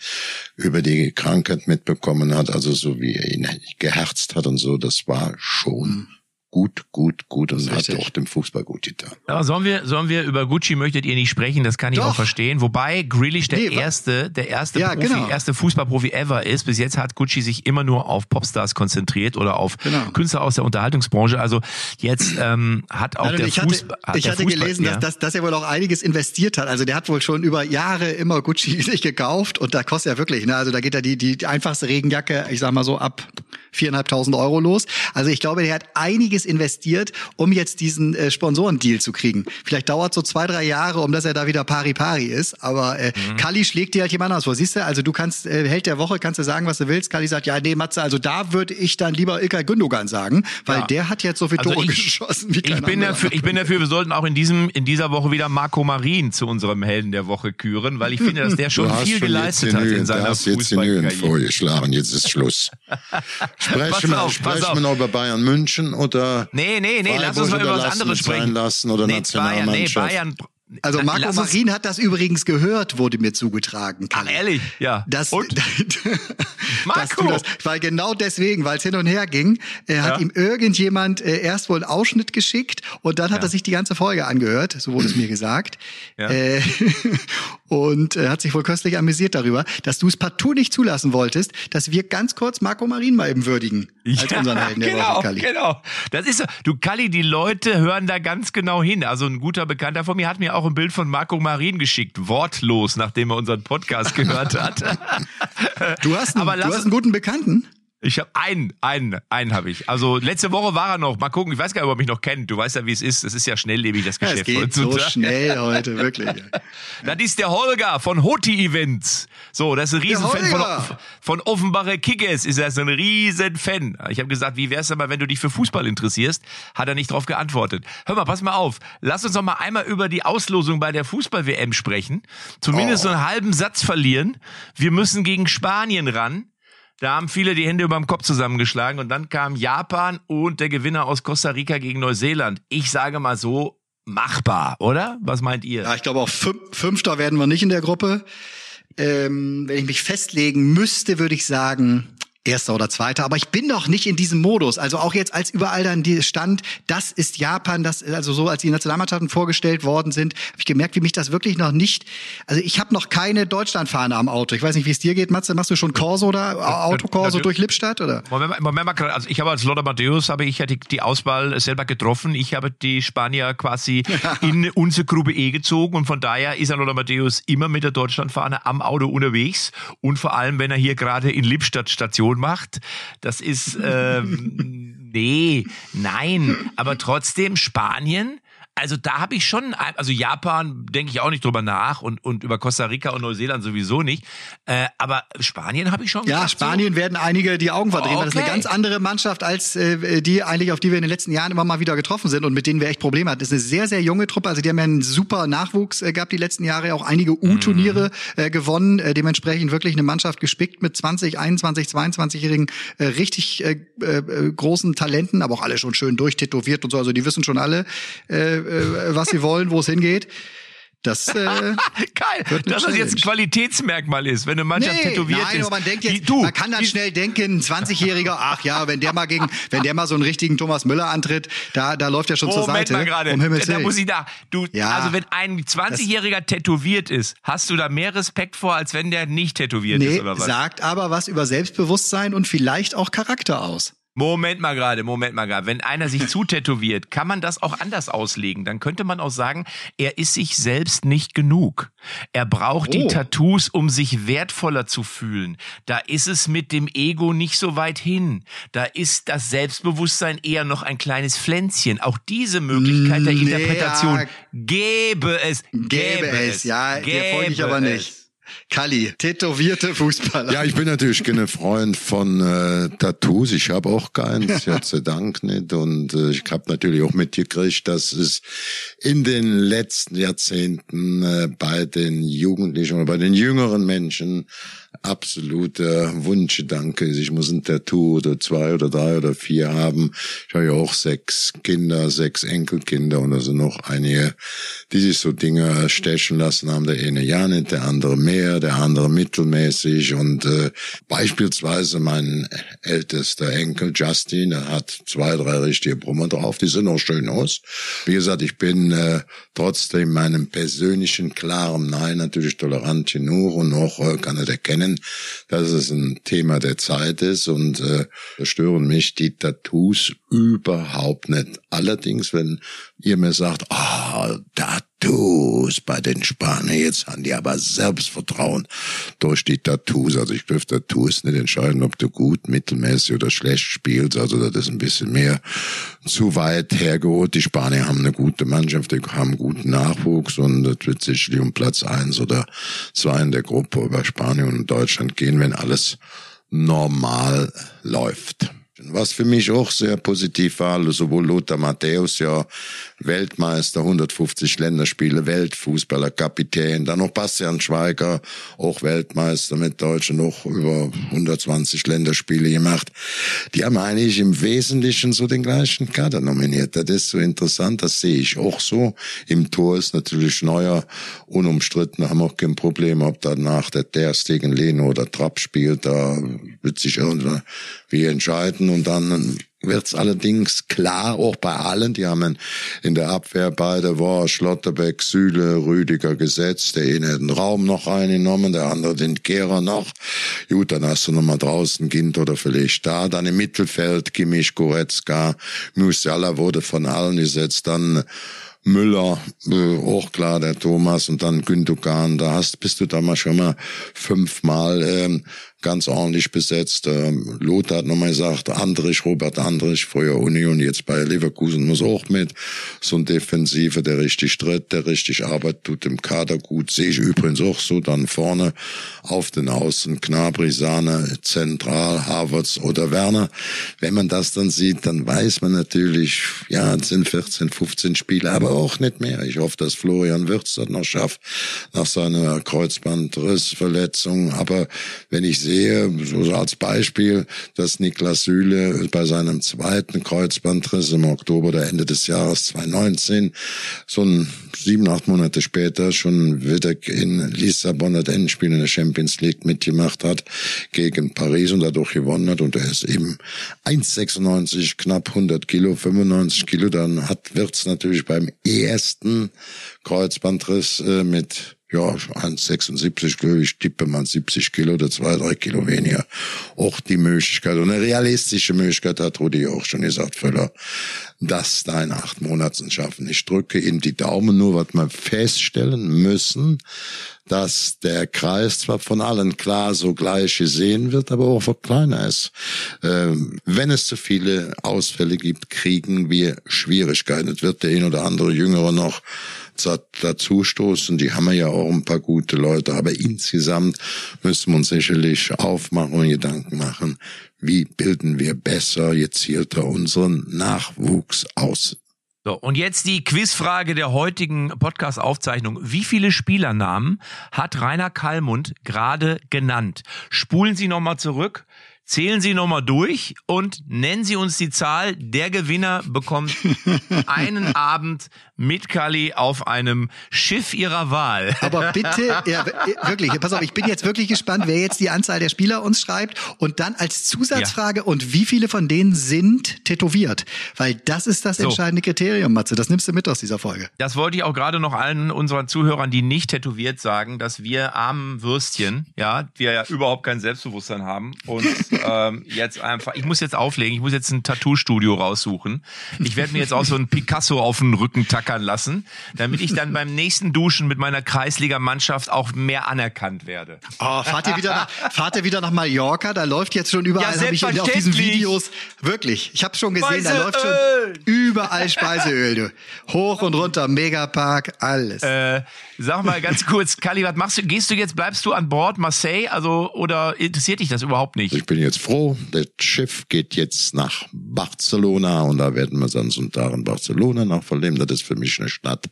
Speaker 2: über die Krankheit mitbekommen hat, also so wie er ihn geherzt hat und so, das war schon gut, gut, gut und hat
Speaker 1: richtig.
Speaker 2: auch dem Fußball gut getan.
Speaker 3: Aber sollen wir, sollen wir über Gucci möchtet ihr nicht sprechen? Das kann ich
Speaker 1: Doch.
Speaker 3: auch verstehen. Wobei Grealish der
Speaker 1: Nee,
Speaker 3: erste, der erste
Speaker 1: Ja,
Speaker 3: Profi,
Speaker 1: genau.
Speaker 3: erste Fußballprofi ever ist. Bis jetzt hat Gucci sich immer nur auf Popstars konzentriert oder auf
Speaker 1: Genau.
Speaker 3: Künstler aus der Unterhaltungsbranche. Also jetzt ähm, hat auch
Speaker 1: Nein,
Speaker 3: der
Speaker 1: ich hatte,
Speaker 3: Fußball. hat
Speaker 1: ich
Speaker 3: der
Speaker 1: hatte
Speaker 3: Fußball,
Speaker 1: gelesen,
Speaker 3: ja.
Speaker 1: dass, dass, dass er wohl auch einiges investiert hat. Also der hat wohl schon über Jahre immer Gucci sich gekauft und da kostet ja wirklich, ne? Also da geht ja die, die einfachste Regenjacke, ich sag mal so, ab viereinhalbtausend Euro los. Also ich glaube, der hat einiges investiert, um jetzt diesen äh, Sponsorendeal zu kriegen. Vielleicht dauert so zwei, drei Jahre, um dass er da wieder pari pari ist. Aber äh,
Speaker 3: Mhm.
Speaker 1: Kalli schlägt dir halt jemand aus vor. Siehst du, also du kannst, äh, Held der Woche, kannst du sagen, was du willst. Kalli sagt, ja, nee, Matze, also da würde ich dann lieber Ilkay Gündogan sagen, weil
Speaker 3: Ja.
Speaker 1: der hat jetzt so viele
Speaker 3: Also
Speaker 1: Tore
Speaker 3: ich-
Speaker 1: geschossen wie
Speaker 3: Ich
Speaker 1: kein
Speaker 3: bin,
Speaker 1: anderer.
Speaker 3: dafür, ich bin dafür, wir sollten auch in diesem, in dieser Woche wieder Marco Marin zu unserem Helden der Woche küren, weil ich finde, dass der schon viel
Speaker 2: schon
Speaker 3: geleistet hat in seiner
Speaker 2: hast jetzt genügend vorgeschlagen, jetzt ist Schluss. Sprechen wir, sprechen wir noch über Bayern München oder
Speaker 3: Nee, nee, nee, lass uns mal über was
Speaker 2: oder
Speaker 3: anderes sprechen.
Speaker 2: lassen oder
Speaker 3: nee, Bayern, nee? Bayern.
Speaker 1: Also Marco Marin hat das übrigens gehört, wurde mir zugetragen.
Speaker 3: Ach, ehrlich? Ja.
Speaker 1: Das,
Speaker 3: Und? Marco!
Speaker 1: das, weil genau deswegen, weil es hin und her ging, äh, hat
Speaker 3: Ja.
Speaker 1: ihm irgendjemand äh, erst wohl einen Ausschnitt geschickt und dann hat
Speaker 3: Ja.
Speaker 1: er sich die ganze Folge angehört, so wurde es mir gesagt.
Speaker 3: Ja.
Speaker 1: Äh, und äh, hat sich wohl köstlich amüsiert darüber, dass du es partout nicht zulassen wolltest, dass wir ganz kurz Marco Marin mal eben würdigen. Als unseren Helden der
Speaker 3: genau,
Speaker 1: Woche, Kalli.
Speaker 3: genau. Das ist so. Du, Kalli, die Leute hören da ganz genau hin. Also ein guter Bekannter von mir hat mir auch ein Bild von Marco Marin geschickt, wortlos, nachdem er unseren Podcast gehört hat.
Speaker 1: Du hast, einen,
Speaker 3: Aber
Speaker 1: du hast einen guten Bekannten.
Speaker 3: Ich habe einen, einen, einen habe ich. Also letzte Woche war er noch. Mal gucken, ich weiß gar nicht, ob er mich noch kennt. Du weißt ja, wie es ist. Es ist ja schnelllebig, das
Speaker 1: Ja,
Speaker 3: Geschäft
Speaker 1: es geht so schnell heute, wirklich.
Speaker 3: Das ist der Holger von Hoti Events. So, das ist ein Riesenfan von, von Offenbacher Kickers. Ist er so ein Riesenfan. Ich habe gesagt, wie wär's denn mal, wenn du dich für Fußball interessierst? Hat er nicht drauf geantwortet. Hör mal, pass mal auf. Lass uns doch mal einmal über die Auslosung bei der Fußball-WM sprechen. Zumindest so einen halben Satz verlieren. Wir müssen gegen Spanien ran. Da haben viele die Hände überm Kopf zusammengeschlagen und dann kam Japan und der Gewinner aus Costa Rica gegen Neuseeland. Ich sage mal so, machbar, oder? Was meint ihr?
Speaker 1: Ja, ich glaube auch fün- Fünfter werden wir nicht in der Gruppe. Ähm, wenn ich mich festlegen müsste, würde ich sagen Erster oder Zweiter. Aber ich bin noch nicht in diesem Modus. Also auch jetzt, als überall dann die stand, das ist Japan, das also so, als die Nationalmannschaften vorgestellt worden sind, habe ich gemerkt, wie mich das wirklich noch nicht. Also ich habe noch keine Deutschlandfahne am Auto. Ich weiß nicht, wie es dir geht, Matze. Machst du schon Corso oder Autokorso durch Lippstadt oder?
Speaker 3: Moment, Moment mal, also ich habe als Lothar Matthäus habe ich ja die, die Auswahl selber getroffen. Ich habe die Spanier quasi in unsere Gruppe E gezogen und von daher ist ein Lothar Matthäus immer mit der Deutschlandfahne am Auto unterwegs und vor allem, wenn er hier gerade in Lippstadt Station macht. Das ist ähm, nee, nein, aber trotzdem Spanien. Also da habe ich schon, also Japan denke ich auch nicht drüber nach und, und über Costa Rica und Neuseeland sowieso nicht. Äh, aber Spanien habe ich schon
Speaker 1: Ja,
Speaker 3: gedacht, so-
Speaker 1: Spanien werden einige die Augen verdrehen, weil das eine
Speaker 3: Okay.
Speaker 1: ganz andere Mannschaft als äh, die eigentlich, auf die wir in den letzten Jahren immer mal wieder getroffen sind und mit denen wir echt Probleme hatten. Das ist eine sehr, sehr junge Truppe. Also die haben ja einen super Nachwuchs äh, gehabt die letzten Jahre, auch einige U-Turniere äh, gewonnen. Äh, dementsprechend wirklich eine Mannschaft gespickt mit 20, 21, 22-jährigen äh, richtig äh, äh, großen Talenten, aber auch alle schon schön durchtätowiert und so. Also die wissen schon alle, äh, äh, was sie wollen, wo es hingeht. Das äh,
Speaker 3: Geil, dass das jetzt ein. Qualitätsmerkmal ist, wenn eine Mannschaft tätowiert
Speaker 1: nein,
Speaker 3: ist.
Speaker 1: aber man denkt jetzt,
Speaker 3: du,
Speaker 1: man kann dann schnell denken, ein 20-Jähriger, ach ja, wenn der mal gegen, wenn der mal so einen richtigen Thomas Müller antritt, da, da läuft er schon zur
Speaker 3: Moment
Speaker 1: Seite.
Speaker 3: mal gerade,
Speaker 1: Um Himmels
Speaker 3: da muss ich da. Du,
Speaker 1: Ja.
Speaker 3: also wenn ein 20-Jähriger tätowiert ist, hast du da mehr Respekt vor, als wenn der nicht tätowiert
Speaker 1: Nee,
Speaker 3: ist oder was?
Speaker 1: sagt aber was über Selbstbewusstsein und vielleicht auch Charakter aus.
Speaker 3: Moment mal gerade, Moment mal gerade. Wenn einer sich zutätowiert, kann man das auch anders auslegen. Dann könnte man auch sagen, er ist sich selbst nicht genug. Er braucht die
Speaker 1: Oh.
Speaker 3: Tattoos, um sich wertvoller zu fühlen. Da ist es mit dem Ego nicht so weit hin. Da ist das Selbstbewusstsein eher noch ein kleines Pflänzchen. Auch diese Möglichkeit der Interpretation
Speaker 1: ja.
Speaker 3: gäbe es.
Speaker 1: Gäbe es, ja, dir folge ich
Speaker 3: gäbe
Speaker 1: aber
Speaker 3: es.
Speaker 1: Kalli, tätowierte Fußballer.
Speaker 2: Ja, ich bin natürlich kein Freund von äh, Tattoos. Ich habe auch keins, Gott sei Dank nicht. Und äh, ich habe natürlich auch mitgekriegt, dass es in den letzten Jahrzehnten äh, bei den Jugendlichen oder bei den jüngeren Menschen absoluter Wunschgedanke ist, ich muss ein Tattoo oder zwei oder drei oder vier haben. Ich habe ja auch sechs Kinder, sechs Enkelkinder und sind noch einige, die sich so Dinge stechen lassen haben. Der eine ja nicht, der andere mehr, der andere mittelmäßig und äh, beispielsweise mein ältester Enkel Justin, der hat zwei, drei richtige Brummer drauf, die sehen auch schön aus. Wie gesagt, ich bin äh, trotzdem meinem persönlichen klaren Nein natürlich tolerant genug und noch äh, kann er erkennen, erkennen, dass es ein Thema der Zeit ist und äh, stören mich die Tattoos überhaupt nicht. Allerdings, wenn ihr mir sagt, ah, oh, Tattoos bei den Spaniern, jetzt haben die aber Selbstvertrauen durch die Tattoos. Also ich glaube, Tattoos nicht entscheiden, ob du gut, mittelmäßig oder schlecht spielst. Also das ist ein bisschen mehr zu weit hergeholt. Die Spanier haben eine gute Mannschaft, die haben guten Nachwuchs und das wird sicherlich um Platz eins oder zwei in der Gruppe über Spanien und Deutschland gehen, wenn alles normal läuft. Was für mich auch sehr positiv war, sowohl Lothar Matthäus, ja Weltmeister, 150 Länderspiele, Weltfußballer, Kapitän, dann noch Bastian Schweiger, auch Weltmeister mit Deutschen, noch über 120 Länderspiele gemacht. Die haben eigentlich im Wesentlichen so den gleichen Kader nominiert. Das ist so interessant, das sehe ich auch so. Im Tor ist natürlich Neuer unumstritten, haben auch kein Problem, ob danach der Der Stegen Leno oder Trapp spielt, da wird sich irgendwie entscheiden und dann wird's allerdings klar, auch bei allen, die haben in der Abwehr beide war Schlotterbeck, Süle, Rüdiger gesetzt, der eine hat den Raum noch eingenommen, der andere den Kehrer noch. Gut, dann hast du noch mal draußen Gint oder vielleicht da, dann im Mittelfeld Kimmich, Goretzka, Musiala wurde von allen gesetzt, dann Müller, äh, auch klar, der Thomas und dann Gündogan, da hast, bist du da mal schon mal fünfmal ähm, ganz ordentlich besetzt. Ähm, Lothar hat nochmal gesagt, Andrich, Robert Andrich, früher Union, jetzt bei Leverkusen muss auch mit. So ein Defensive, der richtig tritt, der richtig arbeitet, tut dem Kader gut. Sehe ich übrigens auch so. Dann vorne auf den Außen Knabri, Sahne, Zentral, Havertz oder Werner. Wenn man das dann sieht, dann weiß man natürlich, ja, es sind 14, 15 Spiele, aber auch nicht mehr. Ich hoffe, dass Florian Wirtz das noch schafft nach seiner Kreuzbandrissverletzung. Aber wenn ich sehe, so als Beispiel, dass Niklas Süle bei seinem zweiten Kreuzbandriss im Oktober oder Ende des Jahres 2019 so ein sieben, acht Monate später schon wieder in Lissabon das Endspiel in der Champions League mitgemacht hat gegen Paris und dadurch gewonnen hat. Und er ist eben 1,96, knapp 100 Kilo, 95 Kilo, dann hat Wirtz natürlich beim ersten Kreuzbandriss äh, mit ja, 1,76 glaube ich, tippe man 70 Kilo oder zwei, drei Kilo weniger. Auch die Möglichkeit und eine realistische Möglichkeit hat Rudi auch schon gesagt, Völler, das da in acht Monaten schaffen. Ich drücke Ihnen die Daumen nur, was wir feststellen müssen, dass der Kreis zwar von allen klar so gleich gesehen wird, aber auch für kleiner ist. Ähm, wenn es zu viele Ausfälle gibt, kriegen wir Schwierigkeiten. Es wird der ein oder andere Jüngere noch dazu stoßen. Die haben ja auch ein paar gute Leute, aber insgesamt müssen wir uns sicherlich aufmachen und Gedanken machen, wie bilden wir besser, gezielter unseren Nachwuchs aus.
Speaker 3: So, und jetzt die Quizfrage der heutigen Podcast-Aufzeichnung. Wie viele Spielernamen hat Rainer Kallmund gerade genannt? Spulen Sie nochmal zurück. Zählen Sie nochmal durch und nennen Sie uns die Zahl. Der Gewinner bekommt einen Abend mit Kali auf einem Schiff Ihrer Wahl.
Speaker 1: Aber bitte, ja, wirklich, pass auf, ich bin jetzt wirklich gespannt, wer jetzt die Anzahl der Spieler uns schreibt und dann als Zusatzfrage ja. und wie viele von denen sind tätowiert? Weil das ist das entscheidende so. Kriterium, Matze. Das nimmst du mit aus dieser Folge.
Speaker 3: Das wollte ich auch gerade noch allen unseren Zuhörern, die nicht tätowiert, sagen, dass wir armen Würstchen, ja, wir ja überhaupt kein Selbstbewusstsein haben und ähm, jetzt einfach, ich muss jetzt auflegen, ich muss jetzt ein Tattoo-Studio raussuchen. Ich werde mir jetzt auch so ein Picasso auf den Rücken tackern lassen, damit ich dann beim nächsten Duschen mit meiner Kreisliga-Mannschaft auch mehr anerkannt werde.
Speaker 1: Oh, fahrt ihr wieder nach, fahrt ihr wieder nach Mallorca? Da läuft jetzt schon überall, ja, habe ich auf diesen Videos, wirklich, ich habe schon gesehen, Weiße da läuft schon Überall Speiseöl, du. Hoch und runter, Megapark, alles.
Speaker 3: Äh, sag mal ganz kurz, Kali, was machst du? Gehst du jetzt, bleibst du an Bord Marseille? Also, oder interessiert dich das überhaupt nicht?
Speaker 2: Ich bin jetzt froh, das Schiff geht jetzt nach Barcelona und da werden wir dann und da in Barcelona noch verleben. Das ist für mich eine Stadt,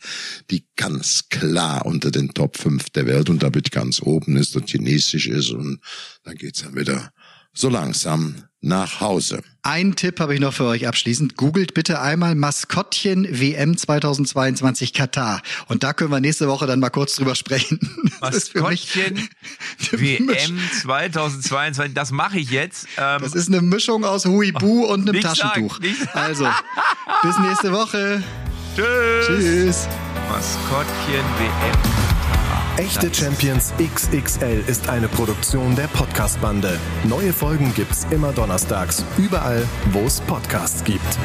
Speaker 2: die ganz klar unter den Top 5 der Welt und damit ganz oben ist und chinesisch ist und dann geht's dann wieder so langsam nach Hause.
Speaker 1: Ein Tipp habe ich noch für euch abschließend. Googelt bitte einmal Maskottchen WM 2022 Katar. Und da können wir nächste Woche dann mal kurz drüber sprechen.
Speaker 3: Das ist für mich Maskottchen WM
Speaker 1: Misch-
Speaker 3: 2022, das mache ich jetzt. Ähm,
Speaker 1: Das ist eine Mischung aus Huibu und einem
Speaker 3: Nicht
Speaker 1: Taschentuch.
Speaker 3: sagen, nicht-
Speaker 1: Also, bis nächste Woche.
Speaker 3: tschüss.
Speaker 1: Tschüss.
Speaker 3: Maskottchen WM.
Speaker 5: Echte Champions XXL ist eine Produktion der Podcast-Bande. Neue Folgen gibt's immer donnerstags, überall, wo es Podcasts gibt.